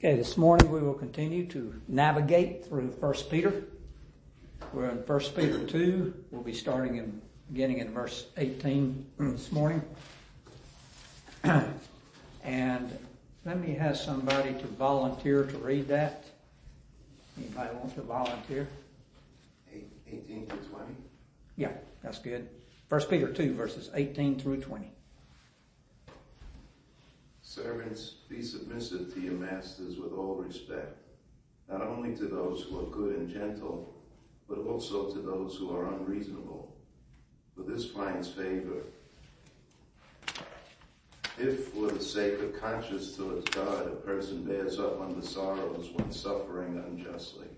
Okay, this morning we will continue to navigate through 1 Peter. We're in 1 Peter 2. We'll be starting in beginning in verse 18 this morning. and let me have somebody to volunteer to read that. Anybody want to volunteer? 18 to 20? Yeah, that's good. 1 Peter 2 verses 18 through 20. Servants, be submissive to your masters with all respect, not only to those who are good and gentle, but also to those who are unreasonable. For this finds favor. If, for the sake of conscience towards God, a person bears up under sorrows when suffering unjustly.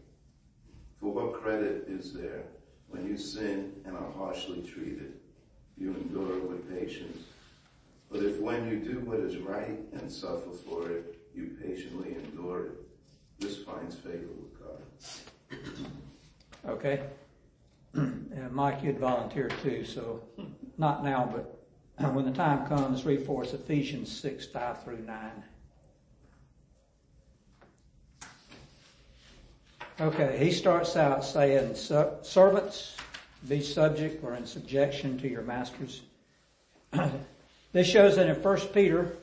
For what credit is there when you sin and are harshly treated? You endure with patience. But if when you do what is right and suffer for it, you patiently endure it, this finds favor with God. Okay. And uh, Mike, you'd volunteer too, so not now, but when the time comes, read for us Ephesians 6, 5 through 9. Okay, he starts out saying, servants, be subject or in subjection to your masters. this shows that in 1 Peter,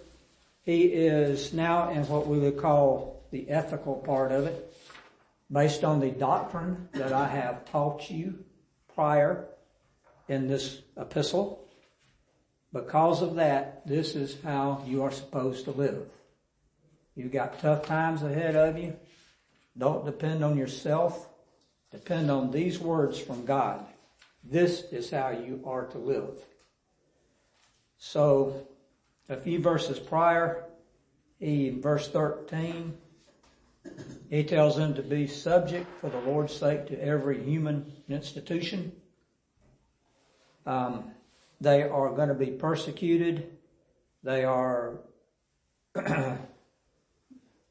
he is now in what we would call the ethical part of it, based on the doctrine that I have taught you prior in this epistle. Because of that, this is how you are supposed to live. You've got tough times ahead of you. Don't depend on yourself. Depend on these words from God. This is how you are to live. So, a few verses prior, he, verse 13, he tells them to be subject for the Lord's sake to every human institution. Um, they are going to be persecuted. They are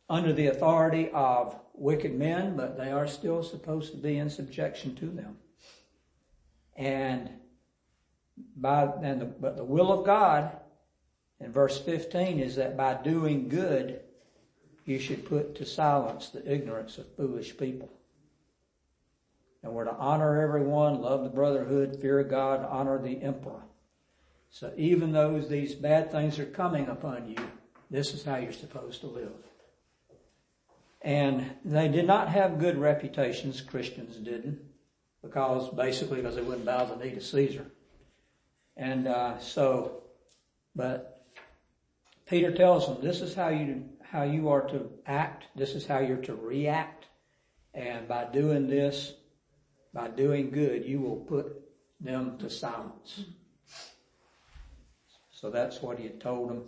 under the authority of wicked men, but they are still supposed to be in subjection to them. And by and the, but the will of God in verse 15 is that by doing good you should put to silence the ignorance of foolish people. And we're to honor everyone, love the brotherhood, fear God, honor the emperor. So even though these bad things are coming upon you, this is how you're supposed to live. And they did not have good reputations, Christians didn't, because basically because they wouldn't bow the knee to Caesar. And uh, so, but Peter tells them this is how you how you are to act. This is how you're to react. And by doing this, by doing good, you will put them to silence. So that's what he had told them.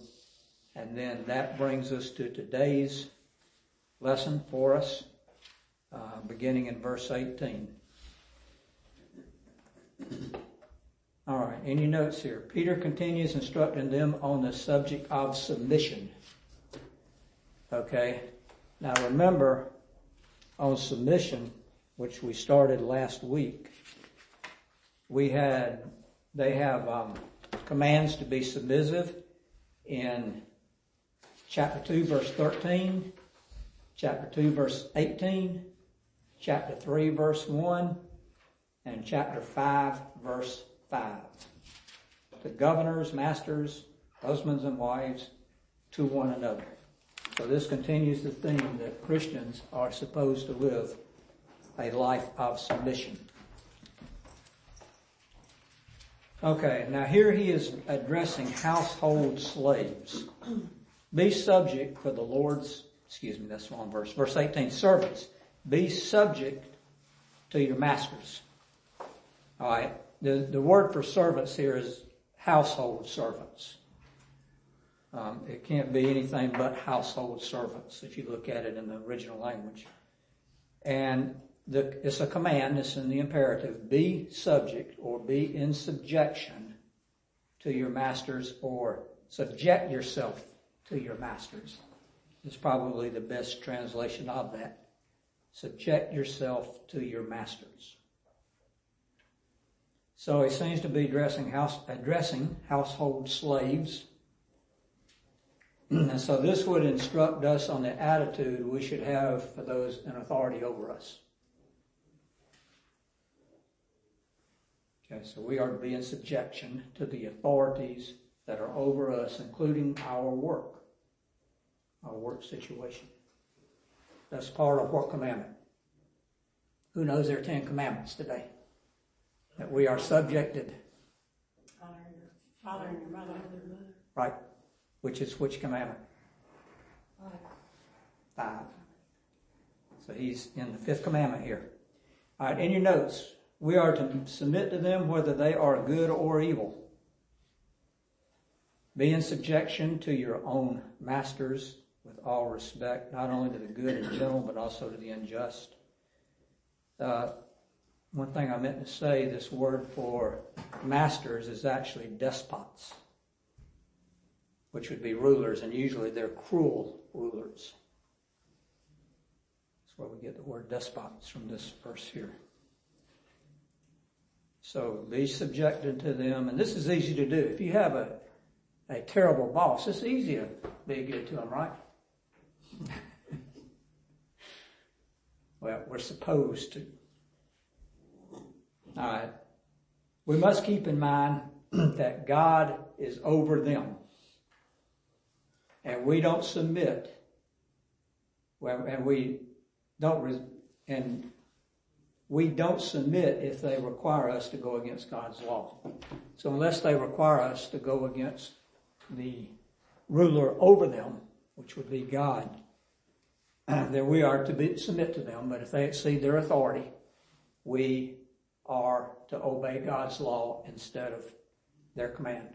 And then that brings us to today's lesson for us, uh, beginning in verse 18. All right, any notes here? Peter continues instructing them on the subject of submission. Okay, now remember on submission, which we started last week, we had, they have um, commands to be submissive in chapter 2 verse 13, chapter 2 verse 18, chapter 3 verse 1, and chapter 5 verse 5. The governors, masters, husbands and wives to one another. So this continues the theme that Christians are supposed to live a life of submission. Okay, now here he is addressing household slaves. Be subject for the Lord's, excuse me, that's one verse. Verse 18, servants, be subject to your masters. Alright, the, the word for servants here is household servants. Um, it can't be anything but household servants if you look at it in the original language. And the, it's a command, it's in the imperative, be subject or be in subjection to your masters or subject yourself to your masters. It's probably the best translation of that. Subject yourself to your masters. So he seems to be addressing house, addressing household slaves. And so this would instruct us on the attitude we should have for those in authority over us. Okay, so we are to be in subjection to the authorities that are over us, including our work, our work situation. That's part of what commandment? Who knows their Ten Commandments today? That we are subjected. Father and your mother. Right. Which is which commandment? Five. So he's in the fifth commandment here. All right, in your notes, we are to submit to them whether they are good or evil. Be in subjection to your own masters with all respect, not only to the good and gentle, but also to the unjust. Uh, one thing I meant to say, this word for masters is actually despots, which would be rulers, and usually they're cruel rulers. That's where we get the word despots from this verse here. So be subjected to them, and this is easy to do. If you have a, a terrible boss, it's easy to be good to them, right? well, we're supposed to. All right. We must keep in mind that God is over them. And we don't submit, and we don't, and we don't submit if they require us to go against God's law. So unless they require us to go against the ruler over them, which would be God, then we are to be, submit to them. But if they exceed their authority, we are to obey God's law instead of their command.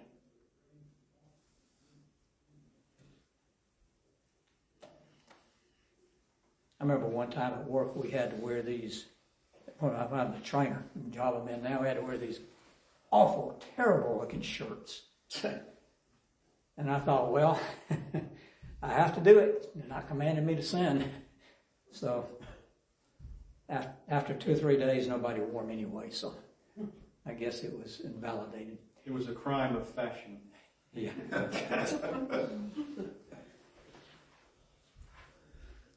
I remember one time at work we had to wear these, when I'm the trainer, job I'm in now, we had to wear these awful, terrible looking shirts. and I thought, well, I have to do it. They're not commanding me to sin. So after two or three days, nobody wore them anyway, so I guess it was invalidated. It was a crime of fashion. Yeah.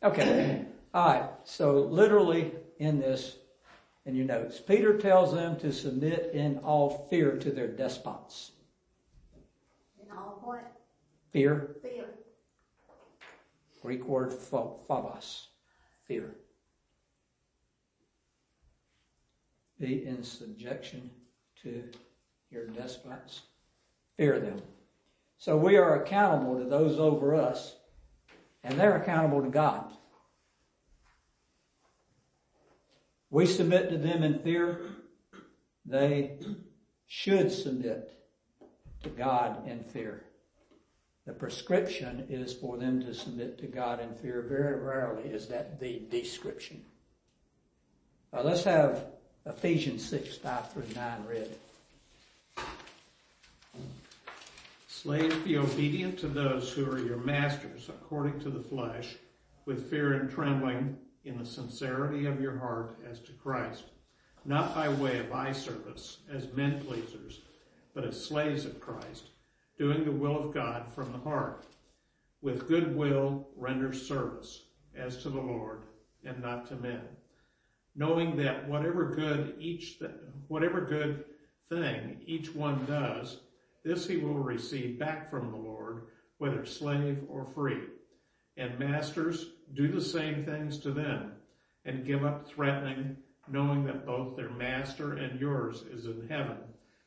okay. All right. So literally in this, in your notes, Peter tells them to submit in all fear to their despots. In all what? Fear. Fear. Greek word phobos. Fear. Be in subjection to your despots. Fear them. So we are accountable to those over us, and they're accountable to God. We submit to them in fear. They should submit to God in fear. The prescription is for them to submit to God in fear. Very rarely is that the description. Let's have Ephesians 6, 5 through 9 read. Slaves, be obedient to those who are your masters according to the flesh, with fear and trembling in the sincerity of your heart as to Christ, not by way of eye service as men pleasers, but as slaves of Christ, doing the will of God from the heart. With good will render service as to the Lord and not to men knowing that whatever good each whatever good thing each one does, this he will receive back from the Lord, whether slave or free. And masters, do the same things to them, and give up threatening, knowing that both their master and yours is in heaven,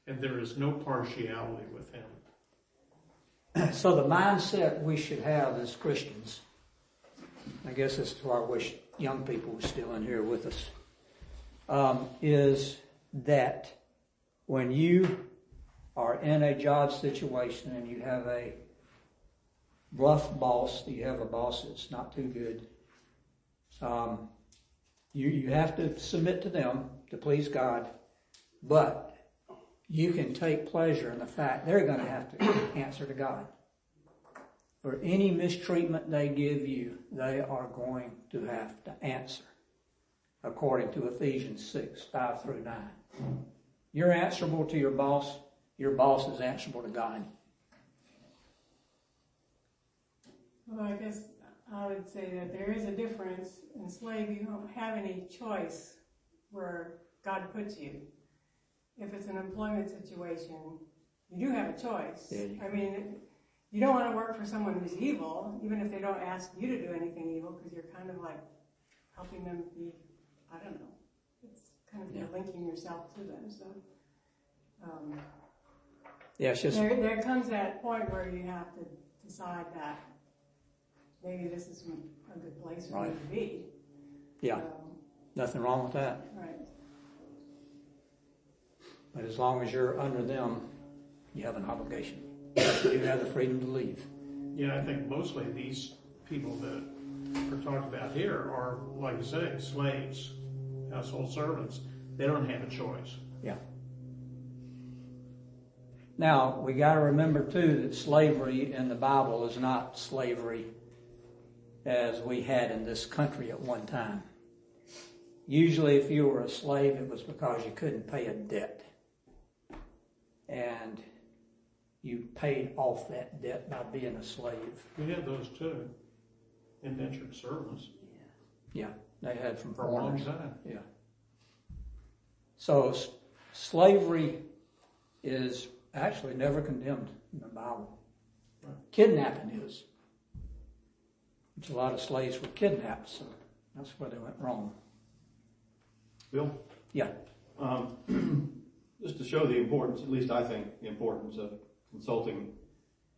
and there is no partiality with him. So the mindset we should have as Christians, I guess this is why I wish young people were still in here with us um, is that when you are in a job situation and you have a rough boss, you have a boss that's not too good, um, you, you have to submit to them to please God, but you can take pleasure in the fact they're going to have to answer to God. For any mistreatment they give you, they are going to have to answer according to Ephesians 6, 5 through 9. You're answerable to your boss. Your boss is answerable to God. Well, I guess I would say that there is a difference. In slave, you don't have any choice where God puts you. If it's an employment situation, you do have a choice. Yeah, I mean, you don't want to work for someone who's evil, even if they don't ask you to do anything evil, because you're kind of like helping them be, I don't know. It's kind of Yeah. you're linking yourself to them, so. Um, Yeah, it's just, there, there comes that point where you have to decide that maybe this is a good place for me to be. yeah, Um, nothing wrong with that. Right. But as long as you're under them, you have an obligation. You have the freedom to leave. Yeah, I think mostly these people that are talked about here are, like you say, slaves, household servants. They don't have a choice. Yeah. Now, we gotta remember too that slavery in the Bible is not slavery as we had in this country at one time. Usually if you were a slave, it was because you couldn't pay a debt. And you paid off that debt by being a slave. We had those too, indentured servants Yeah. Yeah, they had from for a long time. Yeah. So s- slavery is actually never condemned in the Bible. Right. Kidnapping is. Which a lot of slaves were kidnapped, so that's where they went wrong. Bill? Yeah. Um, just to show the importance, at least I think, the importance of consulting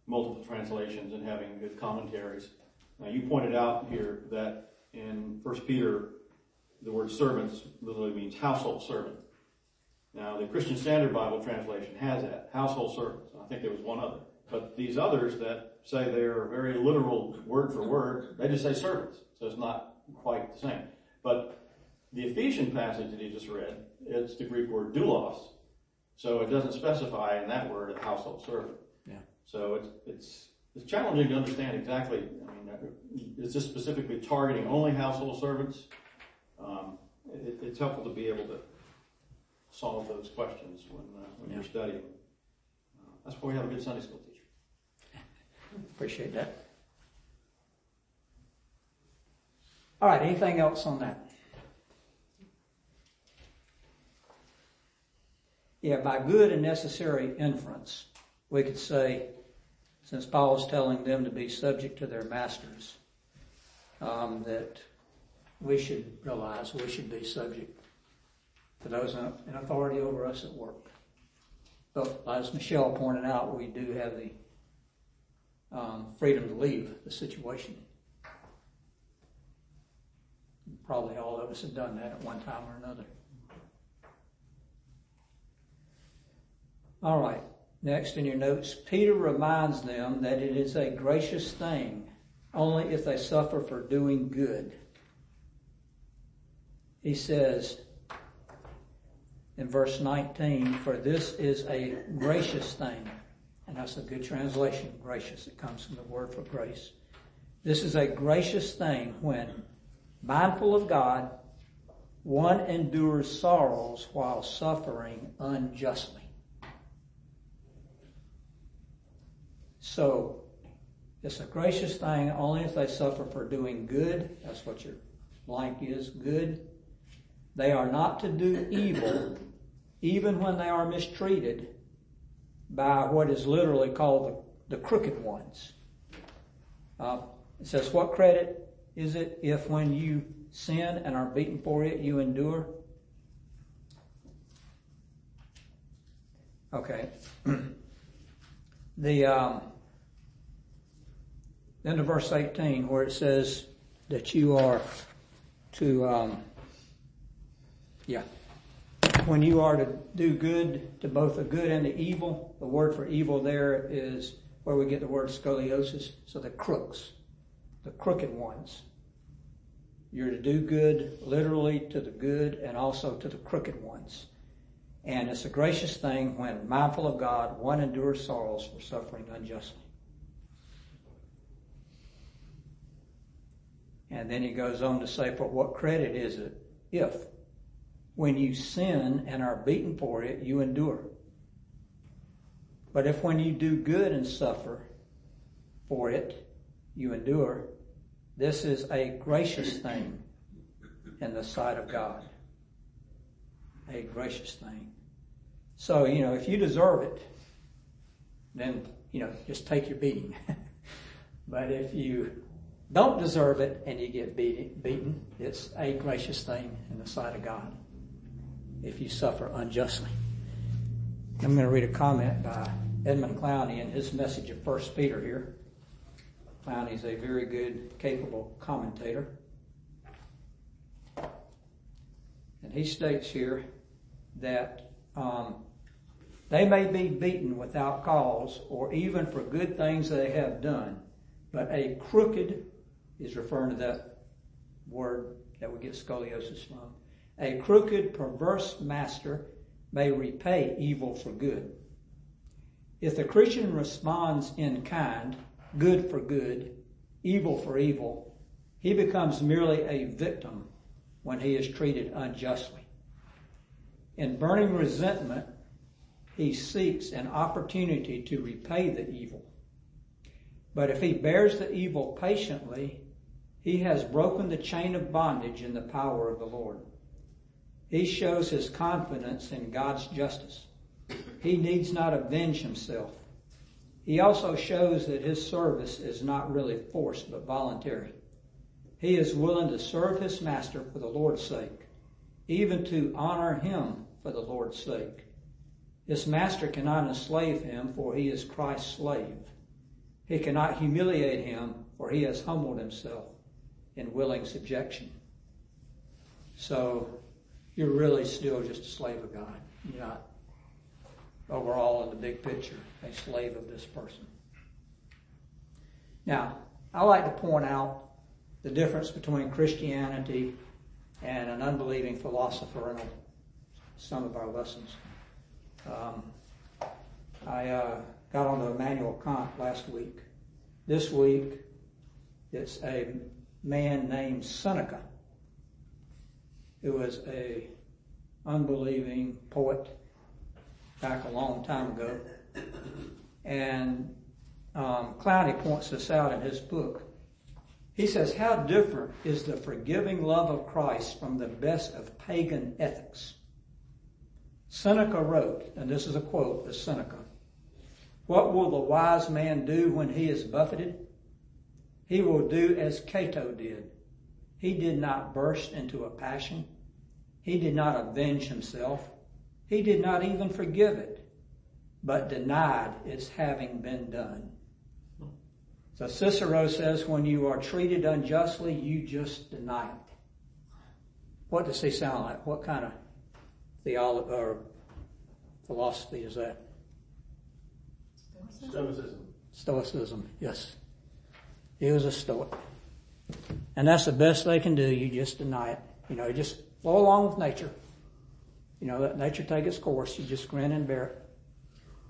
multiple translations and having good commentaries. Now, you pointed out here that in First Peter, the word servants literally means household servant. Now, the Christian Standard Bible translation has that, household servants. I think there was one other. But these others that say they're very literal word for word, they just say servants. So it's not quite the same. But the Ephesian passage that you just read, it's the Greek word doulos. So it doesn't specify in that word a household servant. Yeah. So it's, it's, it's challenging to understand exactly, is this specifically targeting only household servants? Um, it, it's helpful to be able to solve those questions when, uh, when you're studying. Uh, That's why we have a good Sunday school teacher. Appreciate that. All right, anything else on that? Yeah, by good and necessary inference, we could say, since Paul is telling them to be subject to their masters, um, that we should realize we should be subject to those in in authority over us at work. But as Michelle pointed out, we do have the um, freedom to leave the situation. Probably all of us have done that at one time or another. All right, next in your notes, Peter reminds them that it is a gracious thing only if they suffer for doing good. He says in verse 19, for this is a gracious thing. And that's a good translation, gracious. It comes from the word for grace. This is a gracious thing when, mindful of God, one endures sorrows while suffering unjustly. So, it's a gracious thing only if they suffer for doing good. That's what your blank is, good. They are not to do evil even when they are mistreated by what is literally called the, the crooked ones. Uh, it says, what credit is it if when you sin and are beaten for it, you endure? Okay. the, um, then to verse 18 where it says that you are to, um, yeah, when you are to do good to both the good and the evil, the word for evil there is where we get the word scoliosis. So the crooks, the crooked ones. You're to do good literally to the good and also to the crooked ones. And it's a gracious thing when mindful of God, one endures sorrows for suffering unjustly. And then he goes on to say, for what credit is it if when you sin and are beaten for it, you endure. But if when you do good and suffer for it, you endure, this is a gracious thing in the sight of God. A gracious thing. So, you know, if you deserve it, then, you know, just take your beating. but if you don't deserve it and you get beat, beaten, it's a gracious thing in the sight of God if you suffer unjustly. I'm going to read a comment by Edmund Clowney in his message of First Peter here. Clowney's a very good, capable commentator. And he states here that um, they may be beaten without cause or even for good things they have done, but a crooked is referring to that word that we get scoliosis from. A crooked, perverse master may repay evil for good. If the Christian responds in kind, good for good, evil for evil, he becomes merely a victim when he is treated unjustly. In burning resentment, he seeks an opportunity to repay the evil. But if he bears the evil patiently, he has broken the chain of bondage in the power of the Lord. He shows his confidence in God's justice. He needs not avenge himself. He also shows that his service is not really forced but voluntary. He is willing to serve his master for the Lord's sake, even to honor him for the Lord's sake. His master cannot enslave him, for he is Christ's slave. He cannot humiliate him, for he has humbled himself in willing subjection. So you're really still just a slave of God. You're not overall in the big picture a slave of this person. Now, I like to point out the difference between Christianity and an unbelieving philosopher in some of our lessons. Um, I uh, got onto Immanuel Kant last week. This week, it's a man named Seneca, who was a unbelieving poet back a long time ago. And um, Clowney points this out in his book. He says, How different is the forgiving love of Christ from the best of pagan ethics? Seneca wrote, and this is a quote of Seneca What will the wise man do when he is buffeted? He will do as Cato did. He did not burst into a passion. He did not avenge himself. He did not even forgive it, but denied its having been done. So Cicero says when you are treated unjustly, you just deny it. What does he sound like? What kind of theology or philosophy is that? Stoicism. Stoicism, yes. He was a Stoic. And that's the best they can do. You just deny it. You know, you just flow along with nature. You know, let nature take its course. You just grin and bear it.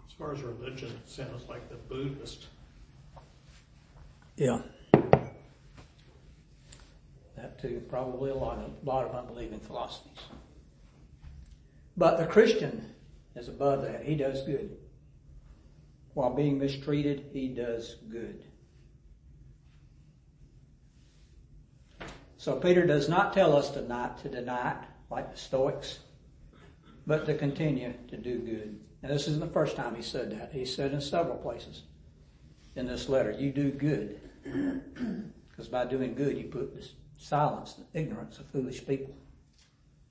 As far as religion, it sounds like the Buddhist. Yeah. That too, probably a lot of, a lot of unbelieving philosophies. But the Christian is above that. He does good. While being mistreated, he does good. So Peter does not tell us to not to deny it, like the Stoics, but to continue to do good. And this isn't the first time he said that. He said in several places in this letter, you do good. Because by doing good, you put the silence the ignorance of foolish people.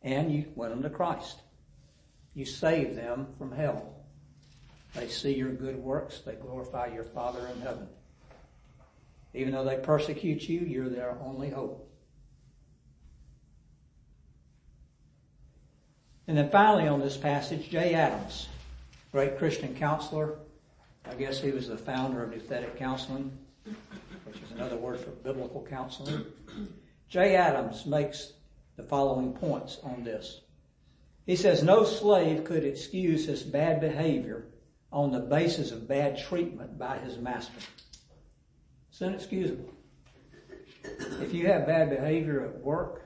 And you win them to Christ. You save them from hell. They see your good works, they glorify your Father in heaven. Even though they persecute you, you're their only hope. And then finally on this passage, Jay Adams, great Christian counselor. I guess he was the founder of Nouthetic Counseling, which is another word for biblical counseling. Jay Adams makes the following points on this. He says, no slave could excuse his bad behavior on the basis of bad treatment by his master. It's inexcusable. If you have bad behavior at work,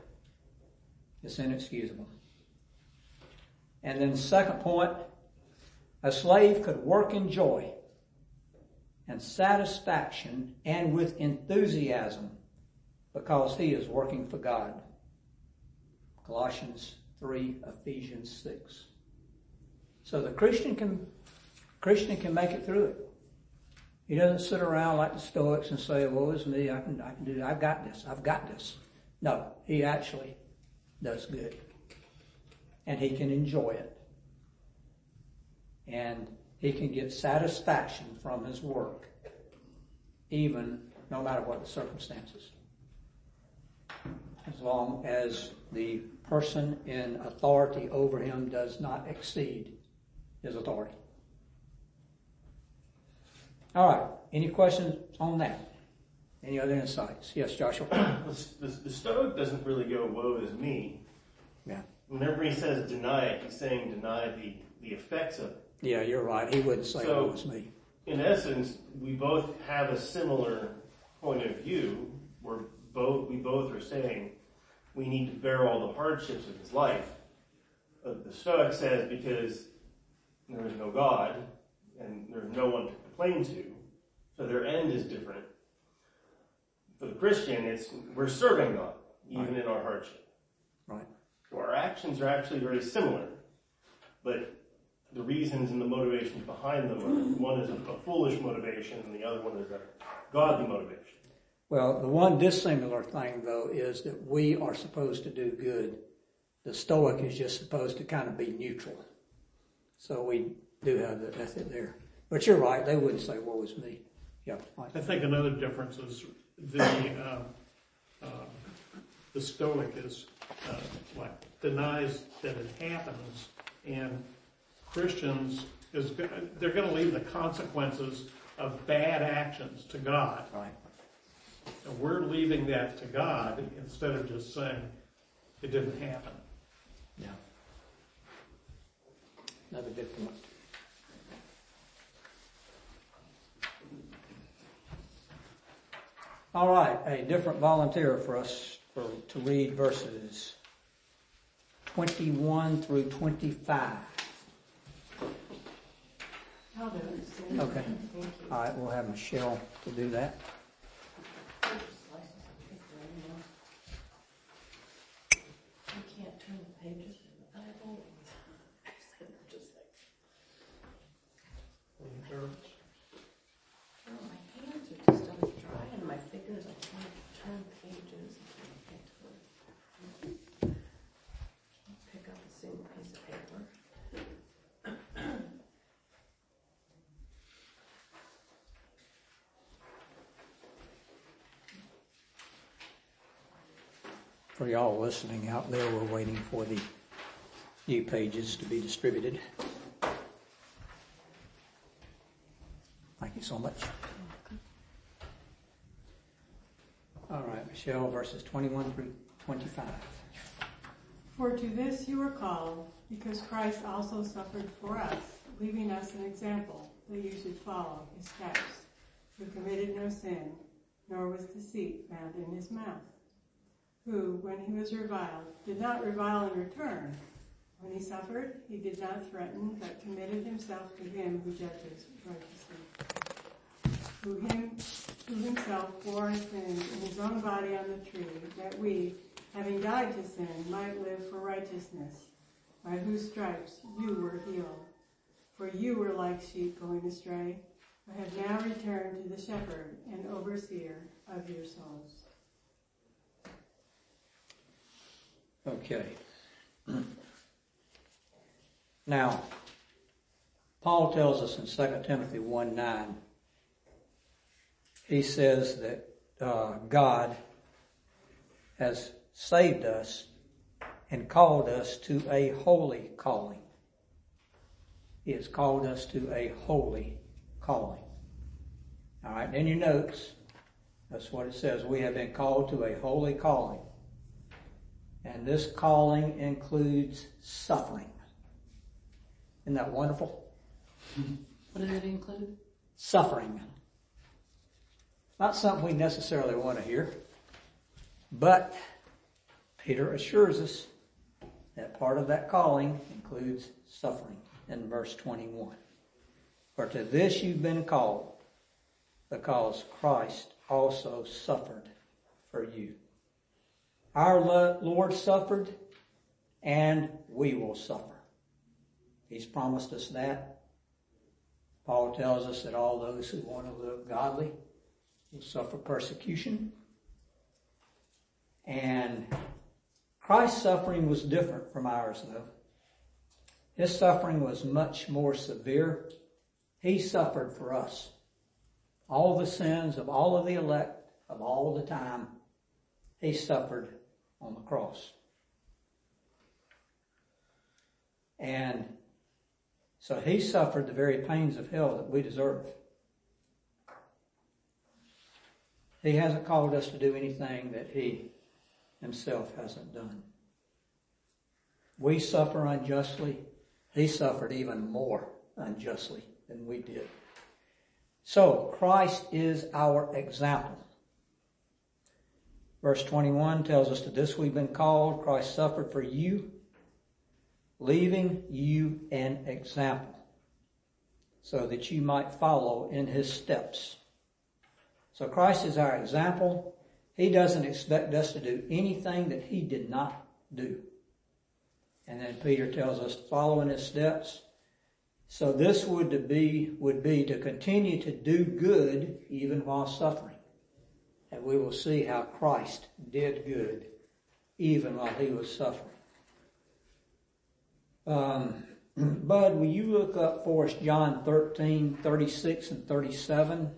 it's inexcusable. And then second point, a slave could work in joy and satisfaction and with enthusiasm because he is working for God. Colossians 3, Ephesians 6. So the Christian can, Christian can make it through it. He doesn't sit around like the Stoics and say, woe is me, I can, I can do it, I've got this, I've got this. No, he actually does good. And he can enjoy it. And he can get satisfaction from his work, even no matter what the circumstances. As long as the person in authority over him does not exceed his authority. All right. Any questions on that? Any other insights? Yes, Joshua. The, the, the Stoic doesn't really go, woe is me. Yeah. Whenever he says deny it, he's saying deny the, the effects of it. Yeah, you're right. He wouldn't say So- it was me. In essence, we both have a similar point of view. We're both, we both are saying we need to bear all the hardships of his life. But the Stoic says because there is no God and there's no one to complain to, so their end is different. For the Christian, it's we're serving God even in our hardship. Right. So our actions are actually very similar, but the reasons and the motivations behind them are one is a, a foolish motivation and the other one is a godly motivation. Well, the one dissimilar thing though is that we are supposed to do good. The Stoic is just supposed to kind of be neutral. So we do have that method there. But you're right. They wouldn't say, woe is me. Yeah. Right. I think another difference is the, uh, uh, the Stoic is, uh, like, denies that it happens, and Christians is, they're gonna leave the consequences of bad actions to God. Right. And we're leaving that to God instead of just saying, it didn't happen. Yeah. Another good point. All right, a different volunteer for us for, to read verses 21 through 25. I'll do it. Okay. Thank you. All right, we'll have Michelle to do that. You can't turn the pages in the Bible. Just like, oh, my hands are just always dry and my fingers, I can't turn pages. I can't get to it. Can't pick up a single piece of paper. For y'all listening out there, we're waiting for the new pages to be distributed. Thank you so much. All right, Michelle, verses 21 through 25. For to this you were called, because Christ also suffered for us, leaving us an example that you should follow his steps, who committed no sin, nor was deceit found in his mouth, who, when he was reviled, did not revile in return. When he suffered, he did not threaten, but committed himself to him who judges righteously, who, him, who himself bore our sins in his own body on the tree, that we, having died to sin, might live for righteousness, by whose stripes you were healed. For you were like sheep going astray, but have now returned to the shepherd and overseer of your souls. Okay. Now, Paul tells us in 2 Timothy 1 9, he says that uh, God has saved us and called us to a holy calling. He has called us to a holy calling. All right, in your notes, that's what it says. We have been called to a holy calling. And this calling includes suffering. Isn't that wonderful? What did it include? Suffering. Not something we necessarily want to hear, but Peter assures us that part of that calling includes suffering in verse 21. For to this you've been called, because Christ also suffered for you. Our Lord suffered, and we will suffer. He's promised us that. Paul tells us that all those who want to live godly will suffer persecution. And Christ's suffering was different from ours, though. His suffering was much more severe. He suffered for us. All the sins of all of the elect of all the time, He suffered on the cross. And so He suffered the very pains of hell that we deserve. He hasn't called us to do anything that He Himself hasn't done. We suffer unjustly. He suffered even more unjustly than we did. So, Christ is our example. Verse 21 tells us to this we've been called. Christ suffered for you, leaving you an example so that you might follow in his steps. So Christ is our example. He doesn't expect us to do anything that he did not do. And then Peter tells us to follow in his steps. So this would be, would be to continue to do good even while suffering. And we will see how Christ did good even while he was suffering. Um, Bud, will you look up for us John 13, 36 and 37?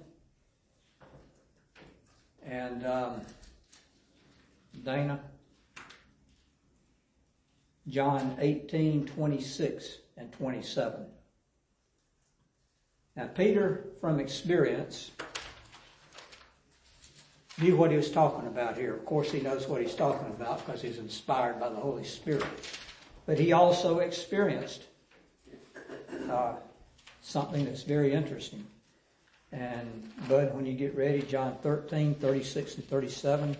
And um, Dana? John 18, 26 and 27. Now Peter, from experience, knew what he was talking about here. Of course he knows what he's talking about because he's inspired by the Holy Spirit. But he also experienced uh, something that's very interesting. And Bud, when you get ready, John 13, 36 and 37.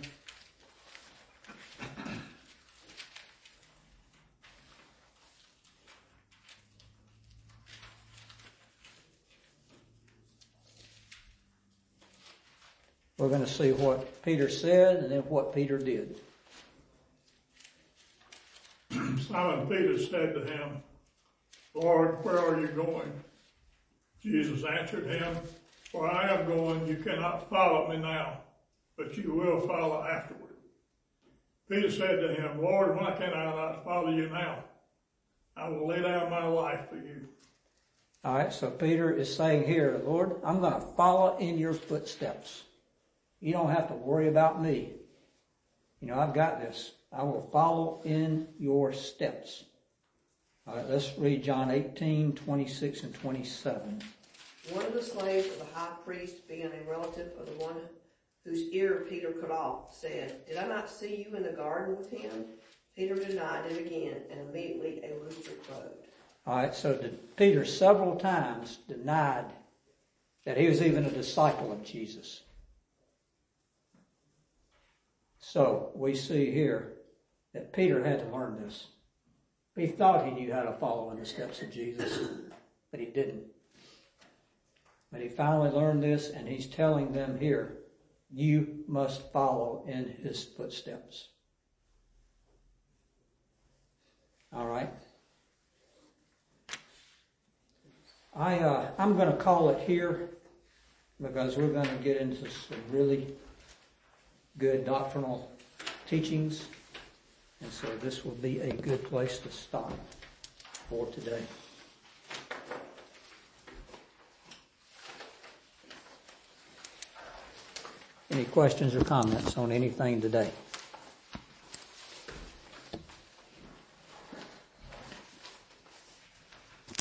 We're going to see what Peter said and then what Peter did. Simon Peter said to him, Lord, where are you going? Jesus answered him, Where I am going, you cannot follow me now, but you will follow afterward. Peter said to him, Lord, why can I not follow you now? I will lay down my life for you. All right, so Peter is saying here, Lord, I'm going to follow in your footsteps. You don't have to worry about me. You know, I've got this. I will follow in your steps. All right, let's read John 18, 26 and 27. One of the slaves of the high priest, being a relative of the one whose ear Peter cut off, said, Did I not see you in the garden with him? Peter denied it again, and immediately a rooster crowed. All right, so Peter several times denied that he was even a disciple of Jesus. So we see here that Peter had to learn this. He thought he knew how to follow in the steps of Jesus, but he didn't. But he finally learned this and he's telling them here, you must follow in his footsteps. All right. I, uh, I'm going to call it here because we're going to get into some really good doctrinal teachings. And so this will be a good place to stop for today. Any questions or comments on anything today?